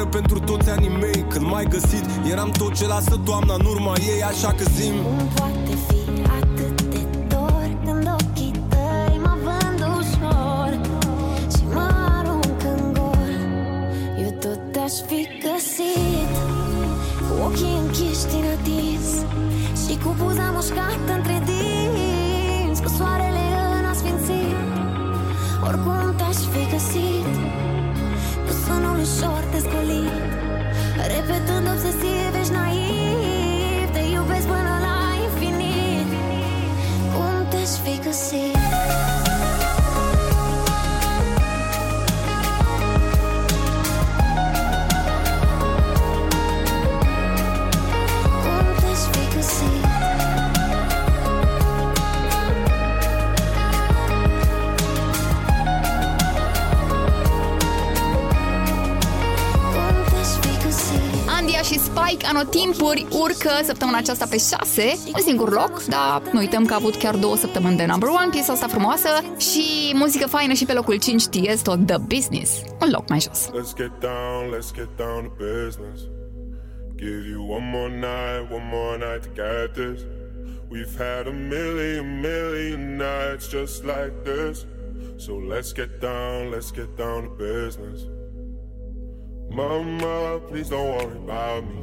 Speaker 22: o
Speaker 5: primăvară pentru toți anii mei. Când m-ai găsit, eram tot ce lasă toamna în urma ei Așa că zim
Speaker 4: 6, un singur loc, dar nu uităm că a avut chiar două săptămâni de number one, piesa asta frumoasă și muzică faină și pe locul 5 știți tot The Business, un loc mai jos.
Speaker 6: Let's get down, let's get down to business. Give you one more night, one more night to get this. We've had a million, million nights just like this. So let's get down, let's get down to business. Mama, please don't worry about me.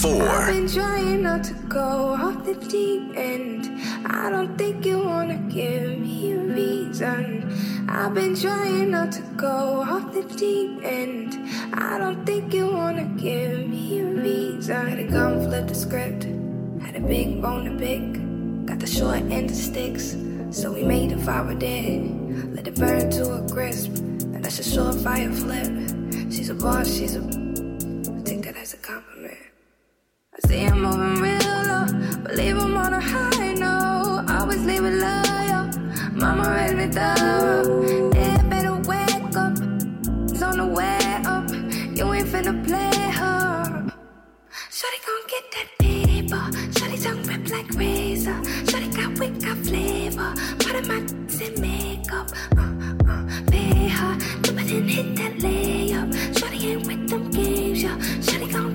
Speaker 13: Four.
Speaker 23: I've been trying not to go off the deep end. I don't think you wanna give me a reason. I've been trying not to go off the deep end. I don't think you wanna give me a reason. Had to come flip the script. Had a big bone to pick. Got the short end of sticks. So we made the fire dead. Let it burn to a crisp. And that's a surefire flip. She's a boss, she's a. See I'm moving real low, but leave 'em on a high note. Always leave it loyal. Mama raised me thorough. Yeah, better wake up. It's on the way up. You ain't finna play her. Shawty gon' get that paper. Shawty tongue rip like razor. Shawty got wit, got flavor. Part of my in makeup. Uh, uh, pay her. Dip it and hit that layup. Shawty ain't with them games, yeah. Shawty gon'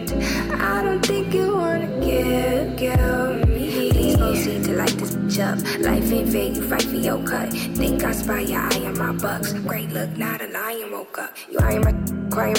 Speaker 23: I don't think you wanna me. To light this up. Life ain't fair, you fight for your cut. Think I spy your eye on my bucks. Great look, not a lion woke up. You eyeing my crying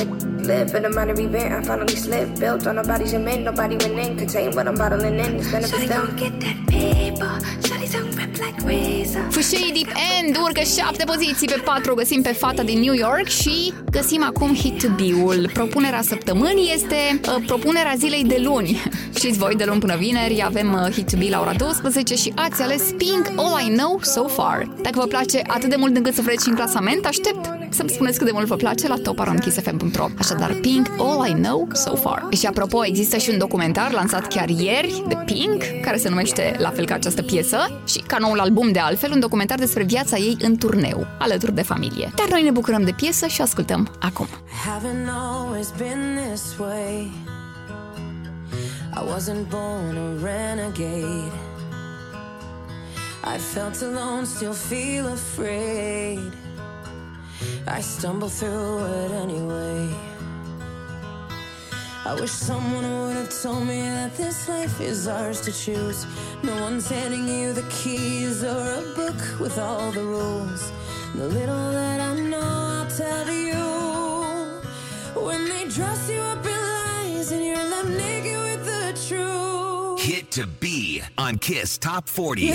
Speaker 23: live for the money event. I finally slipped. Built on nobody's cement, nobody went in. Contain what I'm bottling in. It's benefits down. get that paper. Shawty's on rip like razor.
Speaker 4: Fâșei Deep End urcă 7 poziții pe 4 găsim pe fata din New York și găsim acum Hit to Be-ul. Propunerea săptămânii este uh, propunerea zilei de luni. Știți voi, de luni până vineri avem uh, Hit to Be la ora 12 și ați ales Pink All I Know So Far. Dacă vă place atât de mult încât să vreți și în clasament, aștept să-mi spuneți cât de mult vă place la toparonkissfm.ro Așadar, Pink All I Know So Far. Și apropo, există și un documentar lansat chiar ieri de Pink, care se numește la fel ca această piesă și ca noul album de altfel, un documentar despre viața ei în turneu, alături de familie. Dar noi ne bucurăm de piesă și ascultăm acum.
Speaker 5: haven't always been this way. I wasn't born a renegade. I felt alone, still feel afraid. I stumble through it anyway. I wish someone would have told me that this life is ours to choose. No one's handing you the keys or a book with all the rules. The little that I know, I'll tell you. When they dress you up in lies and you're left naked with the truth.
Speaker 14: Hit to B on Kiss Top 40.
Speaker 5: You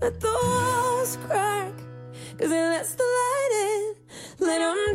Speaker 5: Let the walls crack, cause it lets the light in. Let them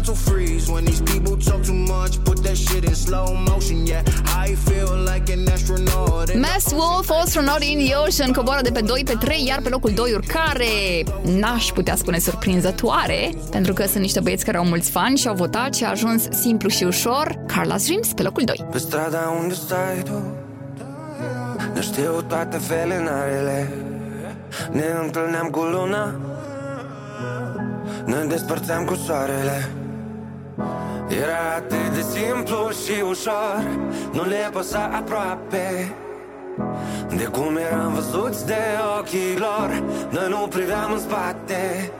Speaker 24: mental freeze. When these people talk too much, put that shit in slow motion. Yeah, I feel like an astronaut. in the
Speaker 4: Mass Wolf, Astronaut in the Ocean coboară de pe 2 pe 3, iar pe locul 2 urcare, n-aș putea spune surprinzătoare, pentru că sunt niște băieți care au mulți fani și au votat și a ajuns simplu și ușor. Carla's Dreams pe locul 2.
Speaker 25: Pe strada unde stai tu Ne știu toate felinarele Ne întâlneam cu luna Ne despărțeam cu soarele Era atât de simplu și ușor Nu le păsa aproape. De cum eram văzuți de ochii lor Noi nu priveam în spate.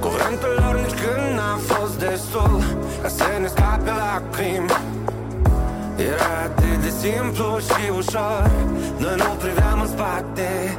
Speaker 25: Cuvântul lor nici când n-a fost destul Ca să ne scape lacrimi Era atât de simplu și ușor Noi nu priveam în spate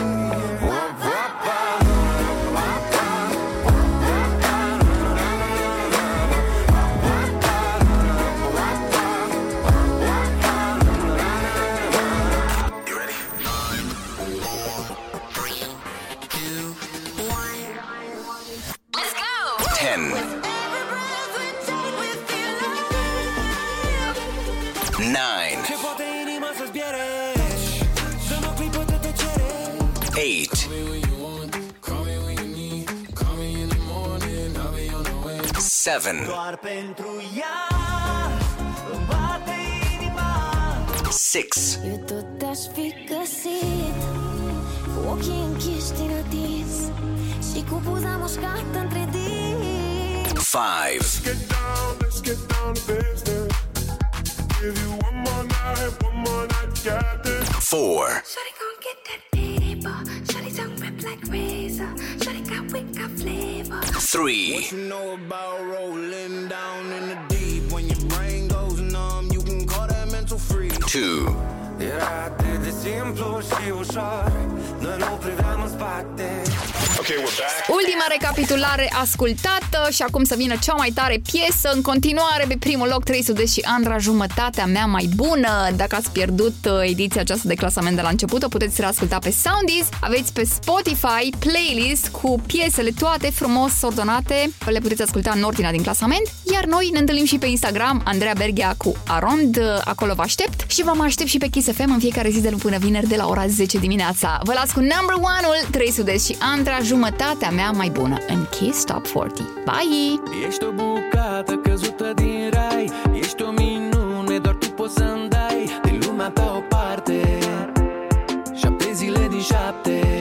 Speaker 13: 7.
Speaker 22: Doar pentru ea
Speaker 13: 6.
Speaker 5: Eu tot aș fi găsit Cu ochii închiși din atins Și cu buza mușcată între dinți
Speaker 13: 5.
Speaker 6: Let's get down, let's get down to business Give you one more night, one more night, this
Speaker 13: 4.
Speaker 5: Shawty gon' get that Shawty's like razor Shawty got wick, got flavor
Speaker 13: Three.
Speaker 24: What you know about rolling down in the deep? When your brain goes numb, you can call that mental freeze.
Speaker 13: Two.
Speaker 25: Era atât de simplu și ușor Noi nu priveam în spate
Speaker 26: Okay, we're back.
Speaker 4: Ultima recapitulare ascultată și acum să vină cea mai tare piesă. În continuare, pe primul loc, 300 și Andra, jumătatea mea mai bună. Dacă ați pierdut uh, ediția aceasta de clasament de la început, o puteți reasculta pe Soundies. Aveți pe Spotify playlist cu piesele toate frumos ordonate. Le puteți asculta în ordinea din clasament. Iar noi ne întâlnim și pe Instagram, Andreea Berghea cu Arond. Acolo vă aștept și vă mai aștept și pe Kiss FM în fiecare zi de luni până vineri de la ora 10 dimineața. Vă las cu number one-ul 300 și Andra, jumătatea mea mai bună în Kiss Top 40. Bye!
Speaker 10: Ești o bucată căzută din rai Ești o minune, doar tu poți să-mi dai Din lumea ta o parte Șapte zile din șapte